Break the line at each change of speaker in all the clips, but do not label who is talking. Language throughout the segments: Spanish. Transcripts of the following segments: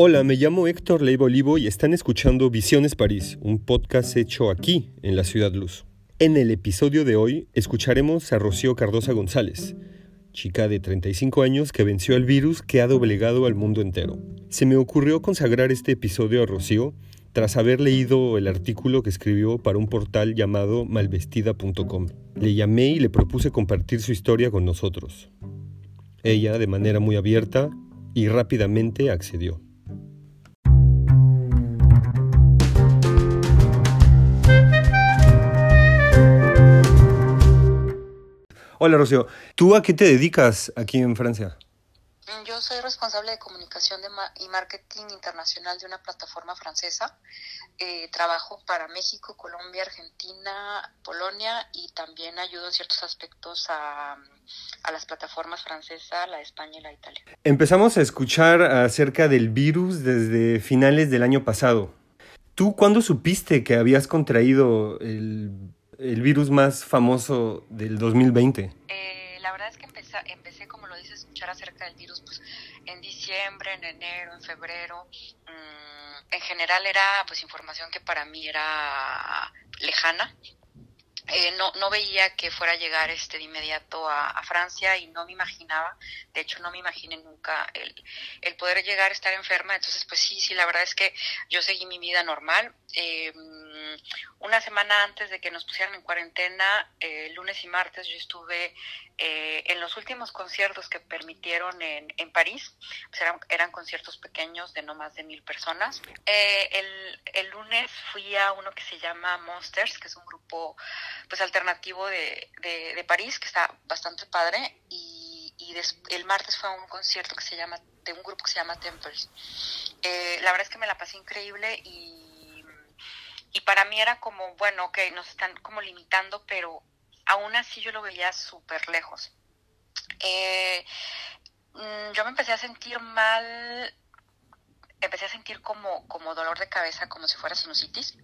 Hola, me llamo Héctor Leiva Olivo y están escuchando Visiones París, un podcast hecho aquí, en la Ciudad Luz. En el episodio de hoy escucharemos a Rocío Cardosa González, chica de 35 años que venció el virus que ha doblegado al mundo entero. Se me ocurrió consagrar este episodio a Rocío tras haber leído el artículo que escribió para un portal llamado malvestida.com. Le llamé y le propuse compartir su historia con nosotros. Ella, de manera muy abierta y rápidamente, accedió. Hola Rocío, ¿tú a qué te dedicas aquí en Francia?
Mm, yo soy responsable de comunicación y marketing internacional de una plataforma francesa. Eh, trabajo para México, Colombia, Argentina, Polonia y también ayudo en ciertos aspectos a, a las plataformas francesa, la España y la Italia.
Empezamos a escuchar acerca del virus desde finales del año pasado. ¿Tú cuándo supiste que habías contraído el el virus más famoso del 2020?
Eh, la verdad es que empecé, empecé, como lo dices, a escuchar acerca del virus pues, en diciembre, en enero, en febrero. Mm, en general era pues información que para mí era lejana, eh, no, no veía que fuera a llegar este de inmediato a, Francia y no me imaginaba, de hecho no me imaginé nunca el, el, poder llegar a estar enferma, entonces pues sí, sí, la verdad es que yo seguí mi vida normal. Eh, una semana antes de que nos pusieran en cuarentena, eh, lunes y martes, yo estuve eh, en los últimos conciertos que permitieron en, en París, pues eran, eran, conciertos pequeños de no más de mil personas. Eh, el, el, lunes fui a uno que se llama Monsters, que es un grupo pues alternativo de, de, de París, que está bastante padre, y, y el martes fue a un concierto que se llama, de un grupo que se llama Temples. Eh, la verdad es que me la pasé increíble y, y para mí era como, bueno, ok, nos están como limitando, pero aún así yo lo veía súper lejos. Eh, mm, yo me empecé a sentir mal, empecé a sentir como, como dolor de cabeza, como si fuera sinusitis,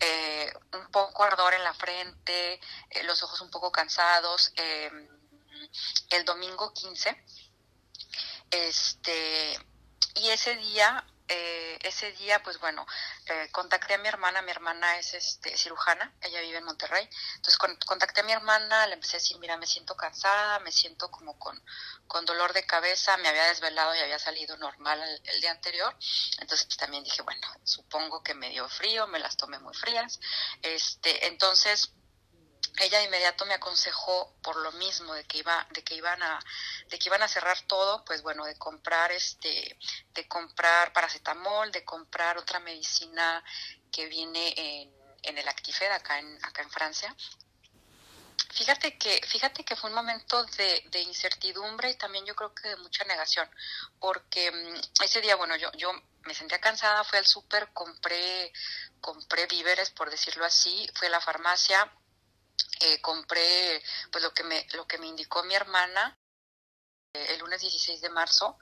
eh, un poco ardor en la frente, eh, los ojos un poco cansados. Em, el domingo 15, este, y ese día eh, ese día, pues bueno, eh, contacté a mi hermana, mi hermana es este, cirujana, ella vive en Monterrey, entonces contacté a mi hermana, le empecé a decir, mira, me siento cansada, me siento como con, con dolor de cabeza, me había desvelado y había salido normal el, día anterior, entonces pues, también dije, bueno, supongo que me dio frío, me las tomé muy frías, este, entonces ella de inmediato me aconsejó por lo mismo de que iba de que iban a de que iban a cerrar todo pues bueno de comprar este de comprar paracetamol de comprar otra medicina que viene en, en el Actifed acá en acá en Francia. Fíjate que, fíjate que fue un momento de, de, incertidumbre y también yo creo que de mucha negación, porque um, ese día, bueno, yo, yo me sentía cansada, fui al súper, compré, compré víveres, por decirlo así, fui a la farmacia, eh, compré pues lo que me lo que me indicó mi hermana eh, el lunes 16 de marzo.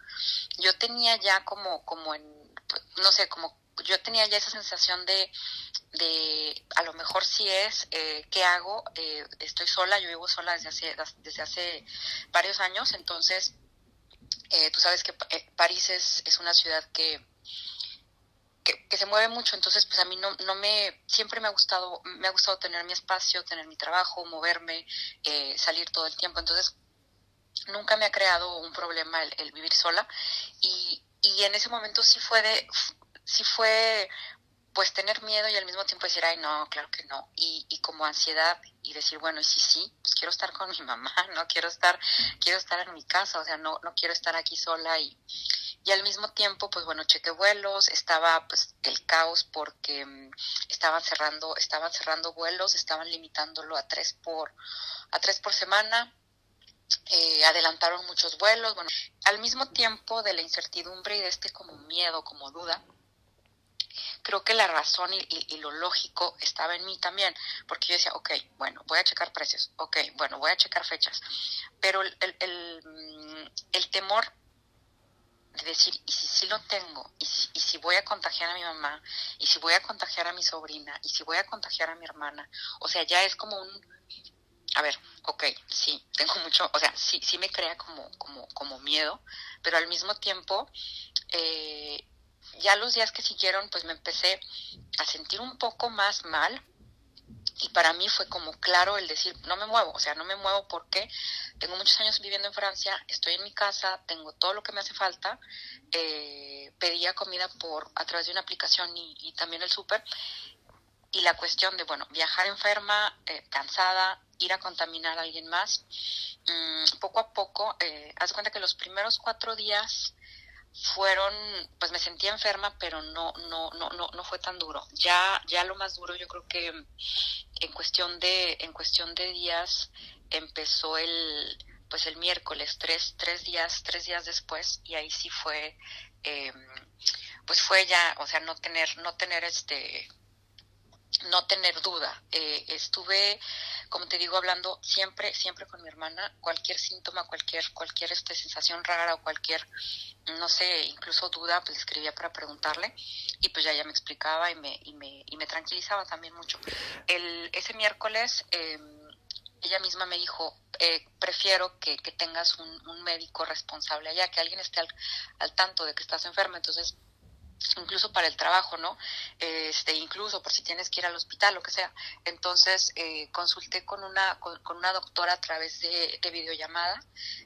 Yo tenía ya como como en pues, no sé como yo tenía ya esa sensación de de a lo mejor si es eh, qué hago eh, estoy sola yo vivo sola desde hace desde hace varios años entonces eh, tú sabes que París es, es una ciudad que que, se mueve mucho, entonces pues a mí no, no me, siempre me ha gustado, me ha gustado tener mi espacio, tener mi trabajo, moverme, eh, salir todo el tiempo, entonces nunca me ha creado un problema el, el, vivir sola. Y, y en ese momento sí fue de, sí fue pues tener miedo y al mismo tiempo decir, ay no, claro que no, y, y como ansiedad y decir, bueno, y sí, sí, pues quiero estar con mi mamá, no quiero estar, quiero estar en mi casa, o sea, no, no quiero estar aquí sola y, y al mismo tiempo, pues bueno, chequé vuelos, estaba pues el caos porque um, estaban cerrando, estaban cerrando vuelos, estaban limitándolo a tres por, a tres por semana, eh, adelantaron muchos vuelos, bueno, al mismo tiempo de la incertidumbre y de este como miedo, como duda, creo que la razón y, y, y, lo lógico estaba en mí también, porque yo decía, ok, bueno, voy a checar precios, ok, bueno, voy a checar fechas, pero el, el, el, el temor de decir, y si sí lo tengo, y si, y si voy a contagiar a mi mamá, y si voy a contagiar a mi sobrina, y si voy a contagiar a mi hermana, o sea, ya es como un, a ver, ok, sí, tengo mucho, o sea, sí, sí me crea como, como, como miedo, pero al mismo tiempo, eh, Ya los días que siguieron, pues me empecé a sentir un poco más mal, y para mí fue como claro el decir, no me muevo, o sea, no me muevo porque tengo muchos años viviendo en Francia, estoy en mi casa, tengo todo lo que me hace falta, eh, pedía comida por a través de una aplicación y, también el súper, y la cuestión de, bueno, viajar enferma, eh, cansada, ir a contaminar a alguien más, mm, poco a poco, eh, haz cuenta que los primeros cuatro días fueron, pues me sentí enferma, pero no, no, no, no, no fue tan duro. Ya, ya lo más duro, yo creo que en cuestión de, en cuestión de días empezó el, pues el miércoles, tres, tres días, tres días después, y ahí sí fue, eh, pues fue ya, o sea, no tener, no tener este, no tener duda. Eh, estuve, como te digo, hablando siempre, siempre con mi hermana, cualquier síntoma, cualquier, cualquier este, sensación rara o cualquier, no sé, incluso duda, pues escribía para preguntarle y pues ya ella me explicaba y me, y me, y me tranquilizaba también mucho. El, ese miércoles, em, ella misma me dijo, eh, prefiero que, que tengas un, un, médico responsable allá, que alguien esté al, al tanto de que estás enferma, entonces incluso para el trabajo, ¿no? Este, incluso por si tienes que ir al hospital, lo que sea. Entonces, eh, consulté con una, con, una doctora a través de, videollamada.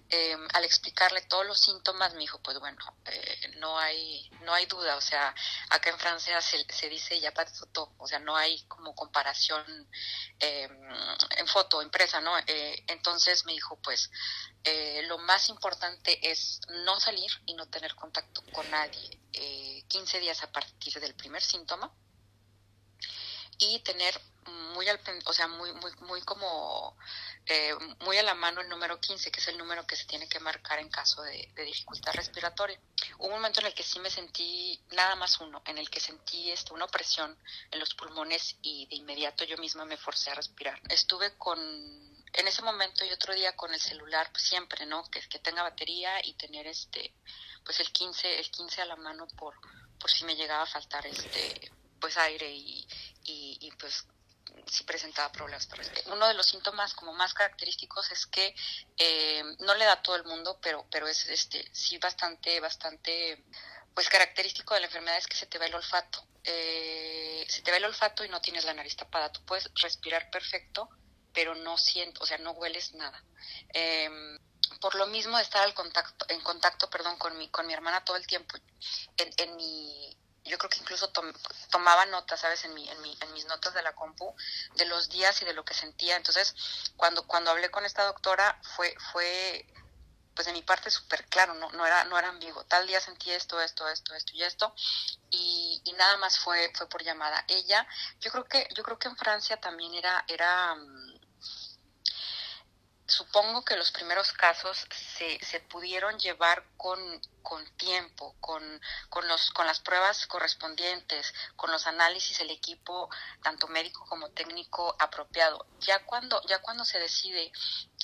Eh, al explicarle todos los síntomas, me dijo, pues bueno, eh, no hay no hay duda, o sea, acá en Francia se, se dice ya para foto, o sea, no hay como comparación en foto, impresa, ¿no? entonces me dijo, pues, lo más importante es no salir y no tener contacto con nadie. 15 días a partir del primer síntoma y tener muy al o sea muy muy muy como eh, muy a la mano el número 15 que es el número que se tiene que marcar en caso de, dificultad respiratoria hubo un momento en el que sí me sentí nada más uno en el que sentí esto, una opresión en los pulmones y de inmediato yo misma me forcé a respirar estuve con en ese momento y otro día con el celular pues siempre no que, que tenga batería y tener este pues el 15 el 15 a la mano por por si me llegaba a faltar este pues aire y, y, pues si presentaba problemas Uno de los síntomas como más característicos es que eh, no le da a todo el mundo, pero, pero es este sí bastante, bastante pues característico de la enfermedad es que se te va el olfato. Eh, se te va el olfato y no tienes la nariz tapada. Tú puedes respirar perfecto, pero no siento, o sea, no hueles nada. Em, por lo mismo de estar al contacto, en contacto perdón, con, mi, con mi hermana todo el tiempo, en, mi, yo creo que incluso tomaba notas, ¿sabes? En, mi, en, mi, en mis notas de la compu, de los días y de lo que sentía. Entonces, cuando, cuando hablé con esta doctora, fue, fue pues de mi parte súper claro, no, no, era, no era ambiguo. Tal día sentí esto, esto, esto, esto y esto, y, y nada más fue, fue por llamada. Ella, yo creo que, yo creo que en Francia también era, era mm, supongo que los primeros casos se, se pudieron llevar con, con tiempo, con, con, los, con las pruebas correspondientes, con los análisis, el equipo, tanto médico como técnico apropiado. Ya cuando, ya cuando se decide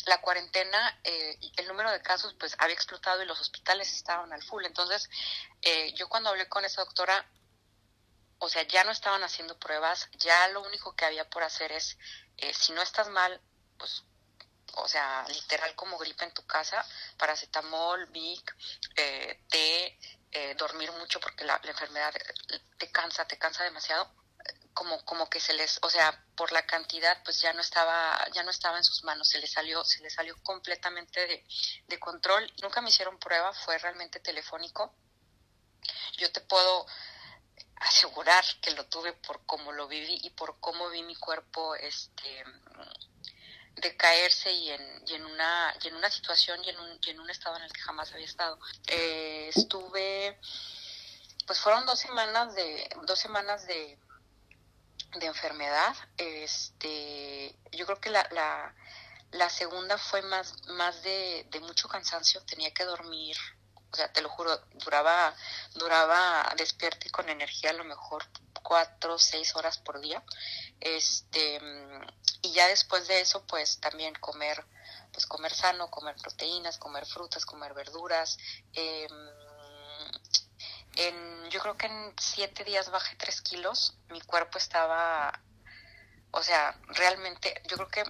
la cuarentena, eh, el número de casos pues había explotado y los hospitales estaban al full. Entonces, eh, yo cuando hablé con esa doctora, o sea, ya no estaban haciendo pruebas, ya lo único que había por hacer es, eh, si no estás mal, pues o sea, literal como gripe en tu casa, paracetamol, Vic, eh, té, eh, dormir mucho porque la, enfermedad te cansa, te cansa demasiado, como, como que se les, o sea, por la cantidad, pues ya no estaba, ya no estaba en sus manos, se le salió, se le salió completamente de, de control. Nunca me hicieron prueba, fue realmente telefónico. Yo te puedo asegurar que lo tuve por cómo lo viví y por cómo vi mi cuerpo, este de caerse y en, y en una y en una situación y en un, y en un estado en el que jamás había estado. Eh, estuve pues fueron dos semanas de dos semanas de, de enfermedad este yo creo que la, la, la segunda fue más más de, de mucho cansancio tenía que dormir o sea, te lo juro, duraba, duraba despierta y con energía a lo mejor cuatro o seis horas por día. Este, y ya después de eso, pues también comer, pues comer sano, comer proteínas, comer frutas, comer verduras. Eh, en, yo creo que en siete días bajé tres kilos. Mi cuerpo estaba, o sea, realmente, yo creo que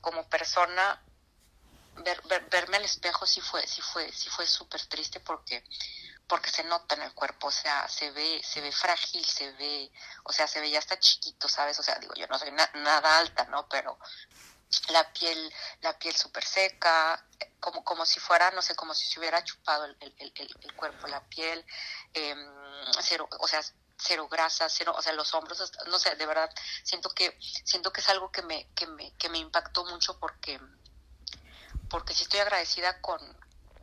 como persona ver, verme al espejo sí fue, sí fue, sí fue súper triste porque porque se nota en el cuerpo, o sea, se ve, se ve frágil, se ve, o sea, se ve ya hasta chiquito, ¿sabes? O sea, digo, yo no soy nada alta, ¿no? Pero la piel, la piel súper seca, como, como si fuera, no sé, como si se hubiera chupado el, el, el, cuerpo, la piel, eh, cero, o sea, cero grasa, cero, o sea, los hombros, no sé, de verdad, siento que, siento que es algo que me, que me, que me impactó mucho porque, porque sí estoy agradecida con,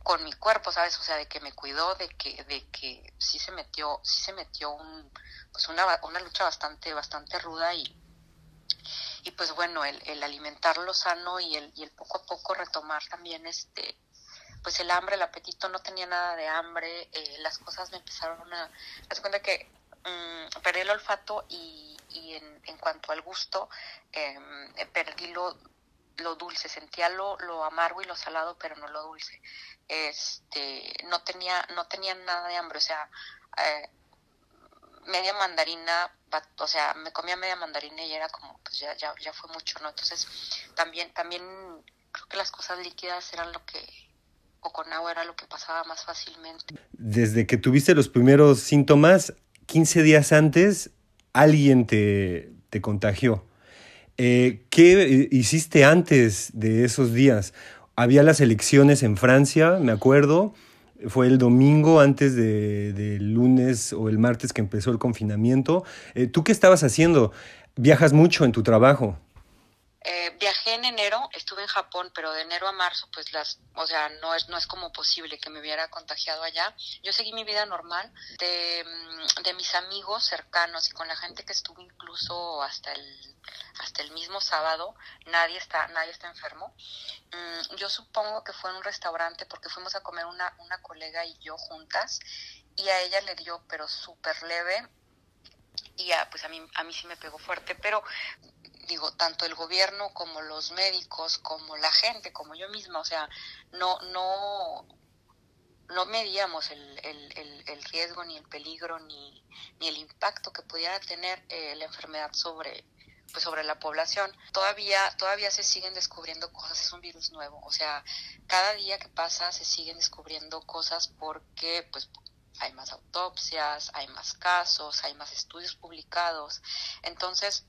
con mi cuerpo, ¿sabes? O sea, de que me cuidó, de que, de que sí se metió, sí se metió un, pues una, una lucha bastante, bastante ruda y, y pues bueno, el, el alimentarlo sano y el, y el poco a poco retomar también este, pues el hambre, el apetito, no tenía nada de hambre, eh, las cosas me empezaron a, me cuenta que um, perdí el olfato y, y en, en cuanto al gusto, eh, perdí lo, lo dulce, sentía lo, lo amargo y lo salado, pero no lo dulce. Este, no tenía, no tenía nada de hambre, o sea, eh, media mandarina, o sea, me comía media mandarina y era como, pues ya, ya, ya fue mucho, ¿no? Entonces, también, también creo que las cosas líquidas eran lo que, o con agua era lo que pasaba más fácilmente.
Desde que tuviste los primeros síntomas, 15 días antes, alguien te, te contagió. Eh, ¿Qué hiciste antes de esos días? Había las elecciones en Francia, me acuerdo. Fue el domingo antes del de lunes o el martes que empezó el confinamiento. Eh, ¿Tú qué estabas haciendo? Viajas mucho en tu trabajo.
Eh, viajé en enero, estuve en Japón, pero de enero a marzo, pues las, o sea, no es, no es como posible que me hubiera contagiado allá. Yo seguí mi vida normal, de, mm, de mis amigos cercanos y con la gente que estuve incluso hasta el, hasta el mismo sábado, nadie está, nadie está enfermo. Mm, yo supongo que fue en un restaurante porque fuimos a comer una, una colega y yo juntas y a ella le dio, pero súper leve y a, pues a mí, a mí sí me pegó fuerte, pero digo, tanto el gobierno como los médicos, como la gente, como yo misma, o sea, no, no, no medíamos el, el, el, riesgo, ni el peligro, ni, ni, el impacto que pudiera tener eh, la enfermedad sobre, pues sobre la población. Todavía, todavía se siguen descubriendo cosas, es un virus nuevo, o sea, cada día que pasa se siguen descubriendo cosas porque, pues, hay más autopsias, hay más casos, hay más estudios publicados. Entonces,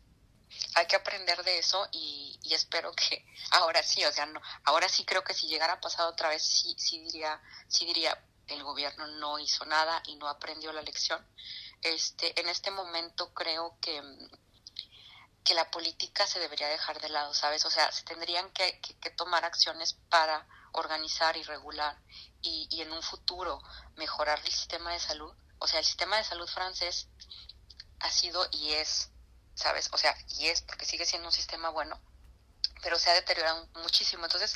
hay que aprender de eso y, espero que ahora sí, o sea, no, ahora sí creo que si llegara a pasar otra vez, sí, sí diría, sí diría, el gobierno no hizo nada y no aprendió la lección. Este, en este momento creo que, que la política se debería dejar de lado, ¿sabes? O sea, se tendrían que, que, tomar acciones para organizar y regular y, y en un futuro mejorar el sistema de salud. O sea, el sistema de salud francés ha sido y es ¿sabes? O sea, y es porque sigue siendo un sistema bueno, pero se ha deteriorado muchísimo. Entonces,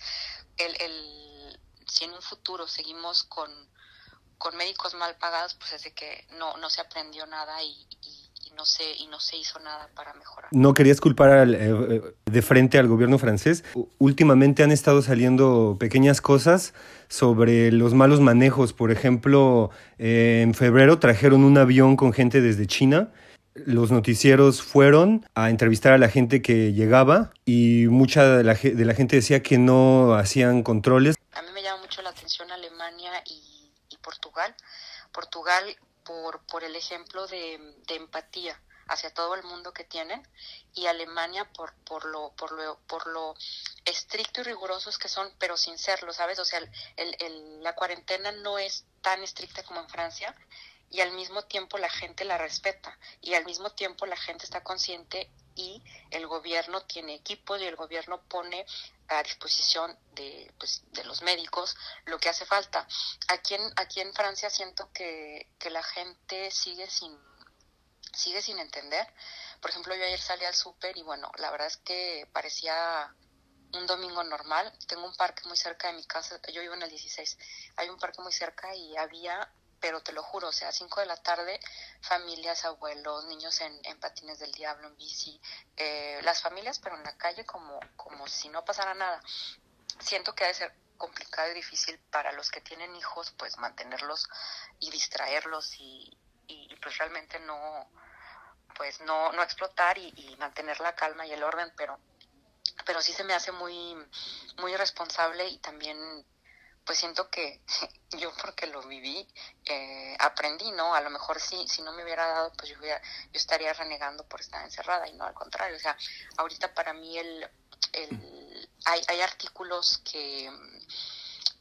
el, el, si en un futuro seguimos con, con médicos mal pagados, pues es de que no, no se aprendió nada y, y, no se, y no se hizo nada para mejorar.
No querías culpar al, eh, eh, de frente al gobierno francés. Últimamente han estado saliendo pequeñas cosas sobre los malos manejos. Por ejemplo, eh, en febrero trajeron un avión con gente desde China los noticieros fueron a entrevistar a la gente que llegaba y mucha de la, de la gente decía que no hacían controles.
A mí me llama mucho la atención Alemania y, Portugal. Portugal por, por el ejemplo de, de, empatía hacia todo el mundo que tienen y Alemania por, por, lo, por, lo, por lo estricto y rigurosos que son, pero sin serlo, ¿sabes? O sea, el, el, la cuarentena no es tan estricta como en Francia y al mismo tiempo la gente la respeta y al mismo tiempo la gente está consciente y el gobierno tiene equipos y el gobierno pone a disposición de, pues, de los médicos lo que hace falta. Aquí en, aquí en Francia siento que, que la gente sigue sin, sigue sin entender. Por ejemplo, yo ayer salí al súper y bueno, la verdad es que parecía un domingo normal. Tengo un parque muy cerca de mi casa, yo vivo en el 16, hay un parque muy cerca y había pero te lo juro, o sea, a 5 de la tarde, familias, abuelos, niños en, en patines del diablo, en bici, eh, las familias, pero en la calle como, como si no pasara nada. Siento que ha de ser complicado y difícil para los que tienen hijos, pues mantenerlos y distraerlos y, y, pues realmente no, pues no, no explotar y, y mantener la calma y el orden, pero pero sí se me hace muy muy irresponsable y también pues siento que yo porque lo viví, eh, aprendí, ¿no? A lo mejor sí, si no me hubiera dado, pues yo, hubiera, yo estaría renegando por estar encerrada y no al contrario. O sea, ahorita para mí el, el hay, hay artículos que,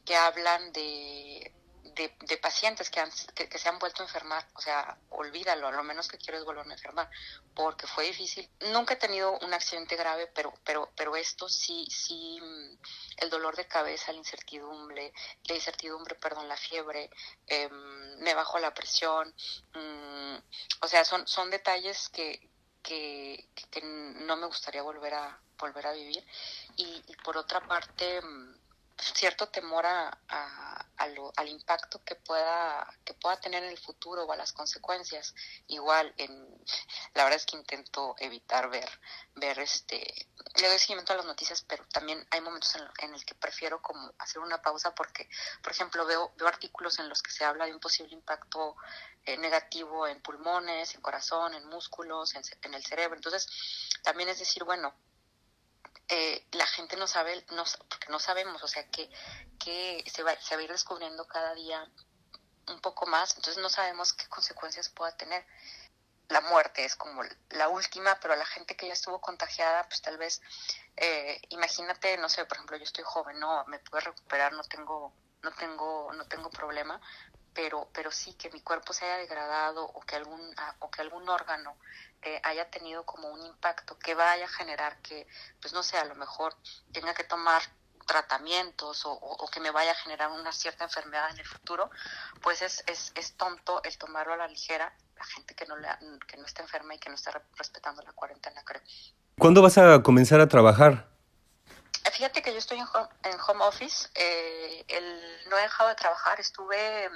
que hablan de de, pacientes que, han, que, se han vuelto a enfermar. O sea, olvídalo, lo menos que quiero es volverme a enfermar, porque fue difícil. Nunca he tenido un accidente grave, pero, pero, pero esto sí, sí, mm, el dolor de cabeza, la incertidumbre, la incertidumbre, perdón, la fiebre, em, me bajó la presión. Mm, o sea, son, son detalles que, que, que, no me gustaría volver a, volver a vivir. Y, y por otra parte, mm, cierto temor a, al impacto que pueda que pueda tener en el futuro o a las consecuencias. Igual en la verdad es que intento evitar ver ver este le doy seguimiento a las noticias pero también hay momentos en, en el que prefiero como hacer una pausa porque por ejemplo veo veo artículos en los que se habla de un posible impacto eh, negativo en pulmones en corazón en músculos en el cerebro. Entonces también es decir bueno eh, la gente no sabe, no, porque no sabemos, o sea, que, que se, va, se va a ir descubriendo cada día un poco más, entonces no sabemos qué consecuencias pueda tener. La muerte es como la última, pero la gente que ya estuvo contagiada, pues tal vez, eh, imagínate, no sé, por ejemplo, yo estoy joven, no, me puedo recuperar, no tengo, no tengo, no tengo problema, pero, pero sí que mi cuerpo se haya degradado o que algún, ah, o que algún órgano eh, haya tenido como un impacto que vaya a generar que, pues no sé, a lo mejor tenga que tomar tratamientos o, que me vaya a generar una cierta enfermedad en el futuro, pues es, es, es tonto el tomarlo a la ligera la gente que no, le, que no está enferma y que no está respetando la cuarentena, creo.
¿Cuándo vas a comenzar a trabajar?
Fíjate que yo estoy en home, office, eh, el, no he dejado de trabajar, estuve,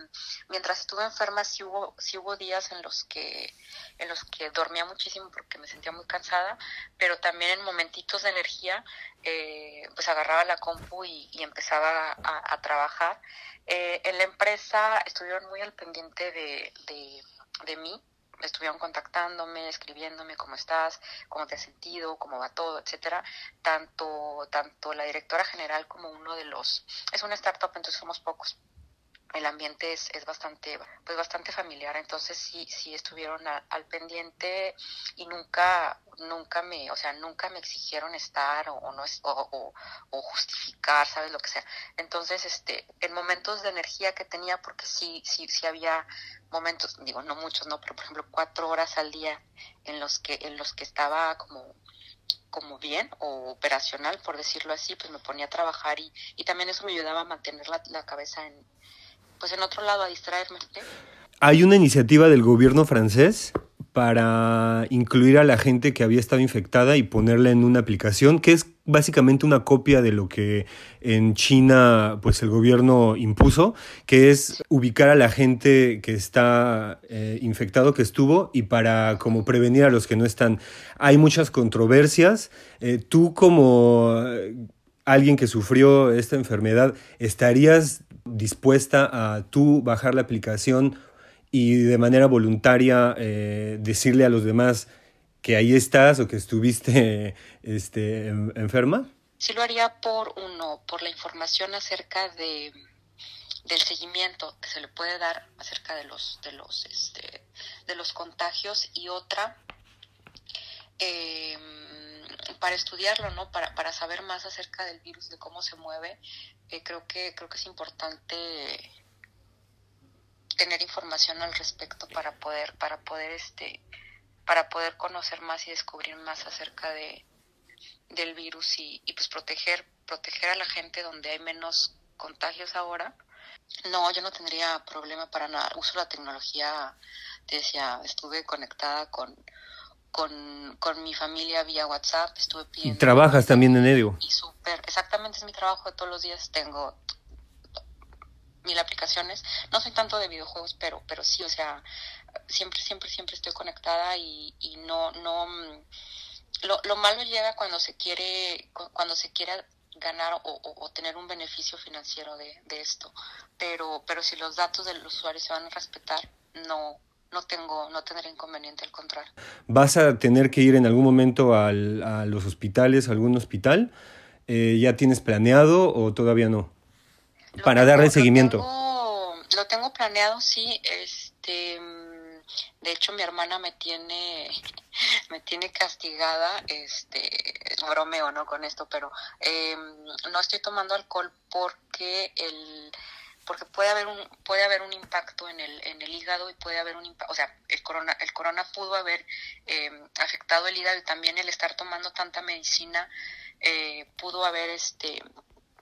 mientras estuve enferma sí hubo, sí hubo días en los que, en los que dormía muchísimo porque me sentía muy cansada, pero también en momentitos de energía, eh, pues agarraba la compu y, empezaba a, trabajar. Eh, en la empresa estuvieron muy al pendiente de, de, de mí, estuvieron contactándome, escribiéndome cómo estás, cómo te has sentido, cómo va todo, etcétera. Tanto, tanto la directora general como uno de los, es una startup, entonces somos pocos el ambiente es, es bastante pues bastante familiar entonces sí sí estuvieron al pendiente y nunca nunca me o sea nunca me exigieron estar o, no o, o, justificar sabes lo que sea. Entonces este en momentos de energía que tenía porque sí sí sí había momentos digo no muchos no pero por ejemplo cuatro horas al día en los que en los que estaba como como bien o operacional, por decirlo así, pues me ponía a trabajar y, y también eso me ayudaba a mantener la, la cabeza en, pues en otro lado a distraerme.
Hay una iniciativa del gobierno francés para incluir a la gente que había estado infectada y ponerla en una aplicación que es básicamente una copia de lo que en China pues el gobierno impuso, que es ubicar a la gente que está eh, infectado, que estuvo, y para como prevenir a los que no están. Hay muchas controversias. Eh, tú como alguien que sufrió esta enfermedad, ¿estarías dispuesta a tú bajar la aplicación y de manera voluntaria eh, decirle a los demás que ahí estás o que estuviste este, enferma?
Sí lo haría por uno, por la información acerca de del seguimiento que se le puede dar acerca de los de los este, de los contagios y otra eh, para estudiarlo, ¿no? Para, para saber más acerca del virus, de cómo se mueve, eh, creo que creo que es importante tener información al respecto para poder para poder este para poder conocer más y descubrir más acerca de del virus y, pues proteger proteger a la gente donde hay menos contagios ahora no yo no tendría problema para nada uso la tecnología te decía estuve conectada con con, con mi familia vía WhatsApp, estuve pidiendo...
¿Trabajas también en ello?
Y súper, exactamente es mi trabajo de todos los días, tengo mil aplicaciones, no soy tanto de videojuegos, pero, pero sí, o sea, siempre, siempre, siempre estoy conectada y, y no, no, lo, lo malo llega cuando se quiere, cuando se quiere ganar o, o, tener un beneficio financiero de, de esto, pero, pero si los datos del usuario se van a respetar, no, no tengo, no tendré inconveniente, al contrario.
¿Vas a tener que ir en algún momento al, a los hospitales, a algún hospital? Eh, ¿Ya tienes planeado o todavía no? para darle seguimiento.
Lo tengo, planeado, sí. Este, de hecho, mi hermana me tiene, me tiene castigada, este, bromeo, ¿no? Con esto, pero eh, no estoy tomando alcohol porque el porque puede haber un puede haber un impacto en el en el hígado y puede haber un o sea el corona el corona pudo haber eh, afectado el hígado y también el estar tomando tanta medicina eh, pudo haber este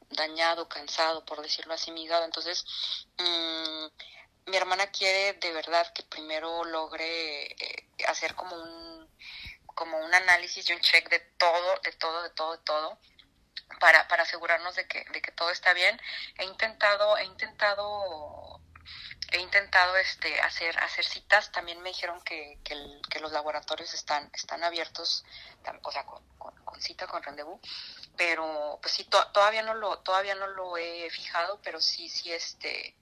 dañado cansado por decirlo así mi hígado. Entonces mmm, mi hermana quiere de verdad que primero logre eh, hacer como un como un análisis y un check de todo de todo de todo de todo para, para asegurarnos de que, de que todo está bien. He intentado, he intentado he intentado este hacer hacer citas también me dijeron que, que, los laboratorios están están abiertos o sea con, cita con rendezvous pero pues sí todavía no lo todavía no lo he fijado pero sí sí este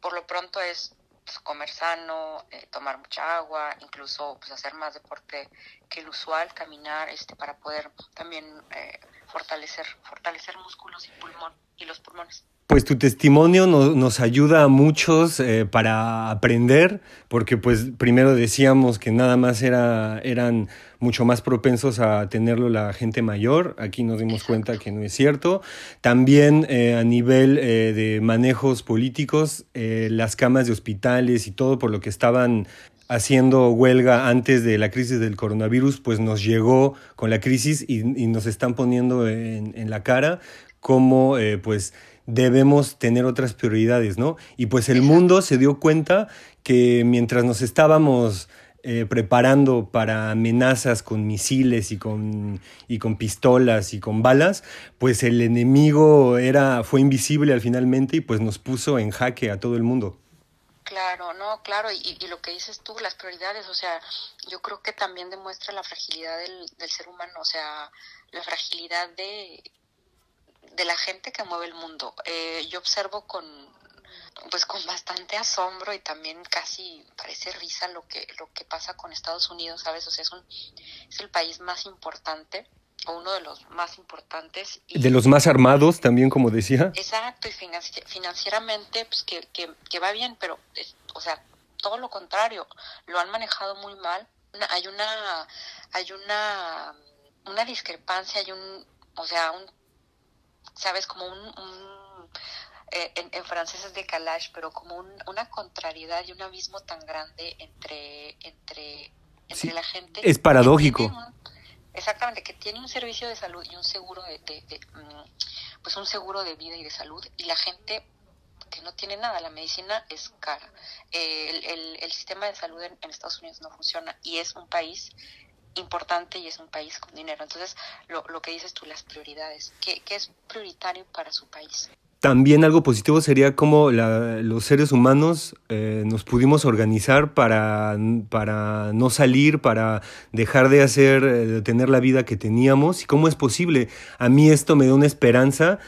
por lo pronto es pues, comer sano, eh, tomar mucha agua, incluso pues hacer más deporte que el usual, caminar, este, para poder también eh, fortalecer, fortalecer músculos y pulmón y los pulmones.
Pues tu testimonio nos ayuda a muchos eh, para aprender, porque pues primero decíamos que nada más era, eran mucho más propensos a tenerlo la gente mayor, aquí nos dimos cuenta que no es cierto. También eh, a nivel eh, de manejos políticos, las camas de hospitales y todo por lo que estaban haciendo huelga antes de la crisis del coronavirus, pues nos llegó con la crisis y, nos están poniendo en, en la cara cómo pues debemos tener otras prioridades, ¿no? Y pues el mundo se dio cuenta que mientras nos estábamos eh, preparando para amenazas con misiles y con, y con pistolas y con balas, pues el enemigo era, fue invisible al finalmente y pues nos puso en jaque a todo el mundo.
Claro, no, claro, y, lo que dices tú, las prioridades, o sea, yo creo que también demuestra la fragilidad del, del ser humano, o sea, la fragilidad de, de la gente que mueve el mundo. Eh, yo observo con pues con bastante asombro y también casi parece risa lo que lo que pasa con Estados Unidos, ¿sabes? O sea, es un es el país más importante uno de los más importantes
de los más armados también como decía.
Exacto, y financieramente pues que, que, va bien, pero o sea, todo lo contrario, lo han manejado muy mal. hay una hay una una discrepancia, hay un o sea, un ¿sabes? Como un, eh, en, francés es de calage, pero como una contrariedad y un abismo tan grande entre, entre, entre la gente.
Es paradójico.
Exactamente, que tiene un servicio de salud y un seguro de, mm, pues un seguro de vida y de salud y la gente que no tiene nada, la medicina es cara. el, el, sistema de salud en, Estados Unidos no funciona y es un país importante y es un país con dinero. Entonces, lo, lo que dices tú, las prioridades, ¿qué, qué es prioritario para su país?
También algo positivo sería cómo los seres humanos eh, nos pudimos organizar para, para no salir, para dejar de hacer, eh, de tener la vida que teníamos y cómo es posible. A mí esto me da una esperanza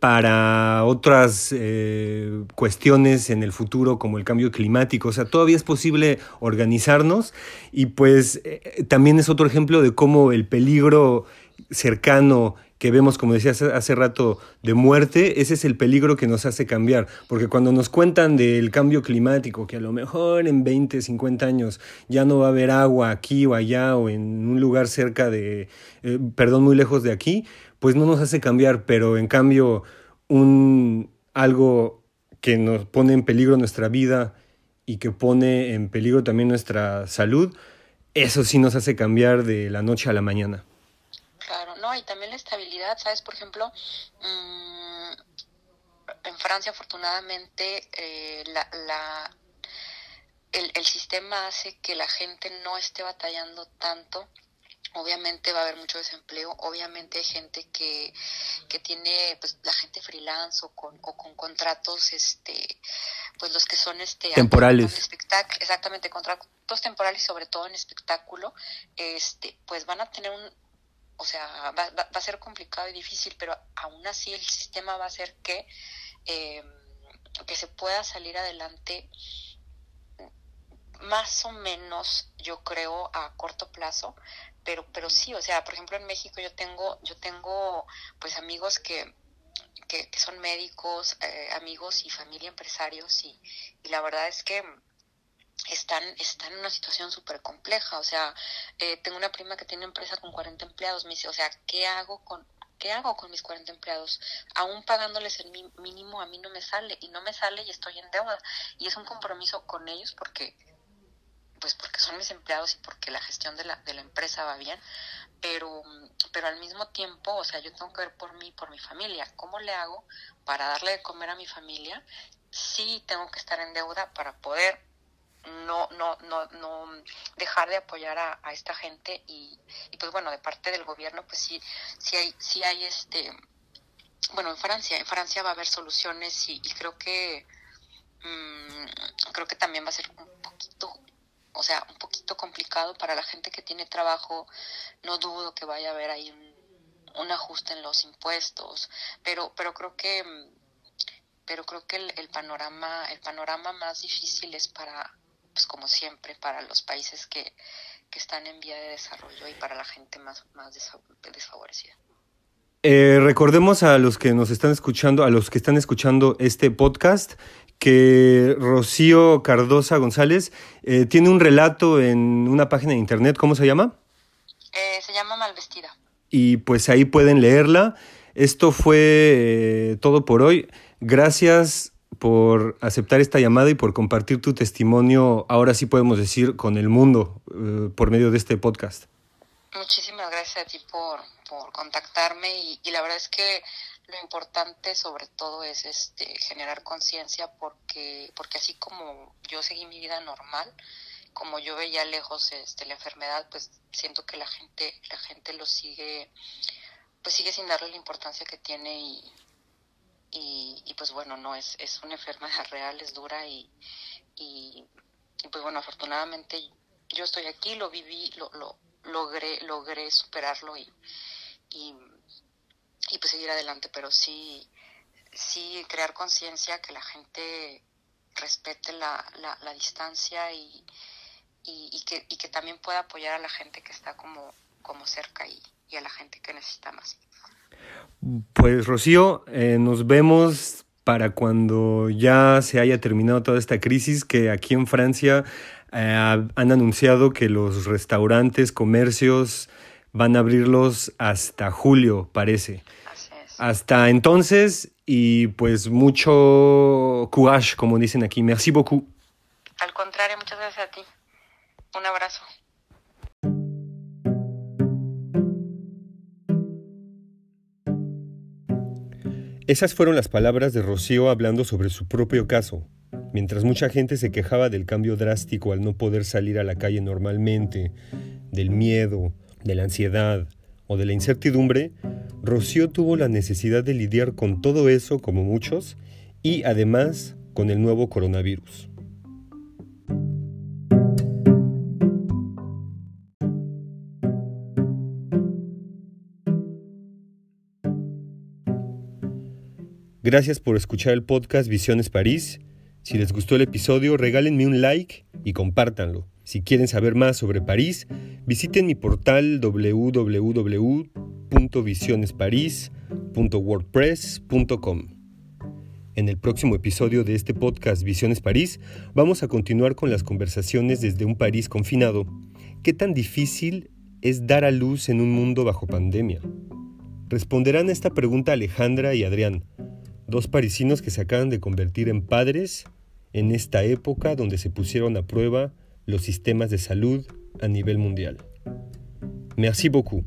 para otras eh, cuestiones en el futuro como el cambio climático. O sea, todavía es posible organizarnos y pues también es otro ejemplo de cómo el peligro cercano que vemos, como decía hace, rato, de muerte, ese es el peligro que nos hace cambiar. Porque cuando nos cuentan del cambio climático, que a lo mejor en 20, 50 años ya no va a haber agua aquí o allá o en un lugar cerca de, eh, perdón, muy lejos de aquí, pues no nos hace cambiar, pero en cambio un algo que nos pone en peligro nuestra vida y que pone en peligro también nuestra salud, eso sí nos hace cambiar de la noche a la mañana.
Claro, no, y también la estabilidad, ¿sabes? Por ejemplo, mm, en Francia afortunadamente eh, la, la, el, el sistema hace que la gente no esté batallando tanto obviamente va a haber mucho desempleo, obviamente hay gente que, que tiene, pues la gente freelance o con, o con contratos, este, pues los que son este
temporales.
Exactamente, contratos temporales, sobre todo en espectáculo, este, pues van a tener un, o sea, va, va, a ser complicado y difícil, pero aún así el sistema va a hacer que, eh, que se pueda salir adelante más o menos, yo creo, a corto plazo, pero, pero sí, o sea, por ejemplo en México yo tengo, yo tengo pues amigos que, que, son médicos, eh, amigos y familia empresarios y la verdad es que están, están en una situación súper compleja. O sea, eh, tengo una prima que tiene empresa con 40 empleados. Me dice, o sea, ¿qué hago con, ¿qué hago con mis 40 empleados? Aún pagándoles el mínimo a mí no me sale y no me sale y estoy en deuda. Y es un compromiso con ellos porque pues porque son mis empleados y porque la gestión de la, de la empresa va bien, pero, pero al mismo tiempo, o sea, yo tengo que ver por mí, por mi familia, ¿cómo le hago para darle de comer a mi familia? Sí tengo que estar en deuda para poder no, no, no, no dejar de apoyar a, esta gente y, pues bueno, de parte del gobierno, pues sí, sí hay, sí hay este, bueno, en Francia, en Francia va a haber soluciones y, creo que, mm, creo que también va a ser un poquito, o sea, un poquito complicado para la gente que tiene trabajo, no dudo que vaya a haber ahí un, un ajuste en los impuestos, pero, pero creo que pero creo que el, el, panorama el panorama más difícil es para pues como siempre, para los países que, están en vía de desarrollo y para la gente más, más desfavorecida.
Eh, recordemos a los que nos están escuchando, a los que están escuchando este podcast, que Rocío Cardosa González eh, tiene un relato en una página de internet, ¿cómo se llama?
Eh, se llama Malvestida.
Y pues ahí pueden leerla. Esto fue todo por hoy. Gracias por aceptar esta llamada y por compartir tu testimonio, ahora sí podemos decir, con el mundo eh, por medio de este podcast.
Muchísimas gracias a ti por, por contactarme y, y, la verdad es que lo importante sobre todo es este generar conciencia porque porque así como yo seguí mi vida normal como yo veía lejos este la enfermedad pues siento que la gente la gente lo sigue pues sigue sin darle la importancia que tiene y, y, pues bueno, no, es, es una enfermedad real, es dura y, y, pues bueno, afortunadamente yo estoy aquí, lo viví, lo, lo logré, logré superarlo y, y, pues seguir adelante, pero sí, sí crear conciencia, que la gente respete la, la, la distancia y, y, que, y que también pueda apoyar a la gente que está como, como cerca y, y a la gente que necesita más.
Pues Rocío, eh, nos vemos para cuando ya se haya terminado toda esta crisis, que aquí en Francia eh, han anunciado que los restaurantes, comercios van a abrirlos hasta julio, parece. Hasta entonces y pues mucho courage, como dicen aquí. Merci beaucoup.
Al contrario, muchas gracias
Esas fueron las palabras de Rocío hablando sobre su propio caso. Mientras mucha gente se quejaba del cambio drástico al no poder salir a la calle normalmente, del miedo, de la ansiedad o de la incertidumbre, Rocío tuvo la necesidad de lidiar con todo eso como muchos y además con el nuevo coronavirus. Gracias por escuchar el podcast Visiones París. Si les gustó el episodio, regálenme un like y compártanlo. Si quieren saber más sobre París, visiten mi portal www.visionesparis.wordpress.com. En el próximo episodio de este podcast Visiones París, vamos a continuar con las conversaciones desde un París confinado. ¿Qué tan difícil es dar a luz en un mundo bajo pandemia? Responderán a esta pregunta Alejandra y Adrián, dos parisinos que se acaban de convertir en padres en esta época donde se pusieron a prueba los sistemas de salud a nivel mundial. Merci beaucoup.